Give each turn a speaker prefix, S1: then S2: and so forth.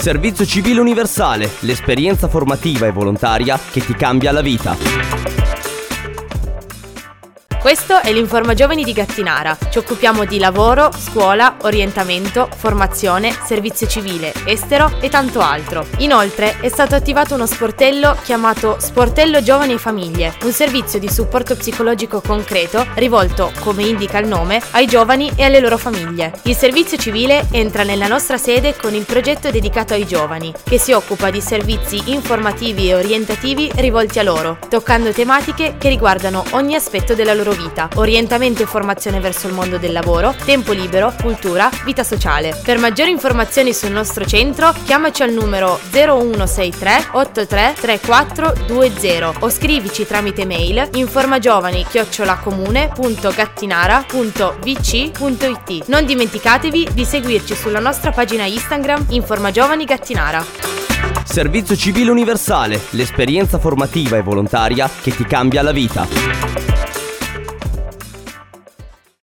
S1: Servizio civile universale, l'esperienza formativa e volontaria che ti cambia la vita.
S2: Questo è l'Informa Giovani di Gattinara. Ci occupiamo di lavoro, scuola, orientamento, formazione, servizio civile, estero e tanto altro. Inoltre è stato attivato uno sportello chiamato Sportello Giovani e Famiglie, un servizio di supporto psicologico concreto rivolto, come indica il nome, ai giovani e alle loro famiglie. Il servizio civile entra nella nostra sede con il progetto dedicato ai giovani, che si occupa di servizi informativi e orientativi rivolti a loro, toccando tematiche che riguardano ogni aspetto della loro loro vita, orientamento e formazione verso il mondo del lavoro, tempo libero, cultura, vita sociale. Per maggiori informazioni sul nostro centro, chiamaci al numero 0163 83 3420 o scrivici tramite mail informagiovani chiocciolacomune.gattinara.vc.it. Non dimenticatevi di seguirci sulla nostra pagina Instagram Informa Giovani Gattinara.
S1: Servizio civile universale, l'esperienza formativa e volontaria che ti cambia la vita.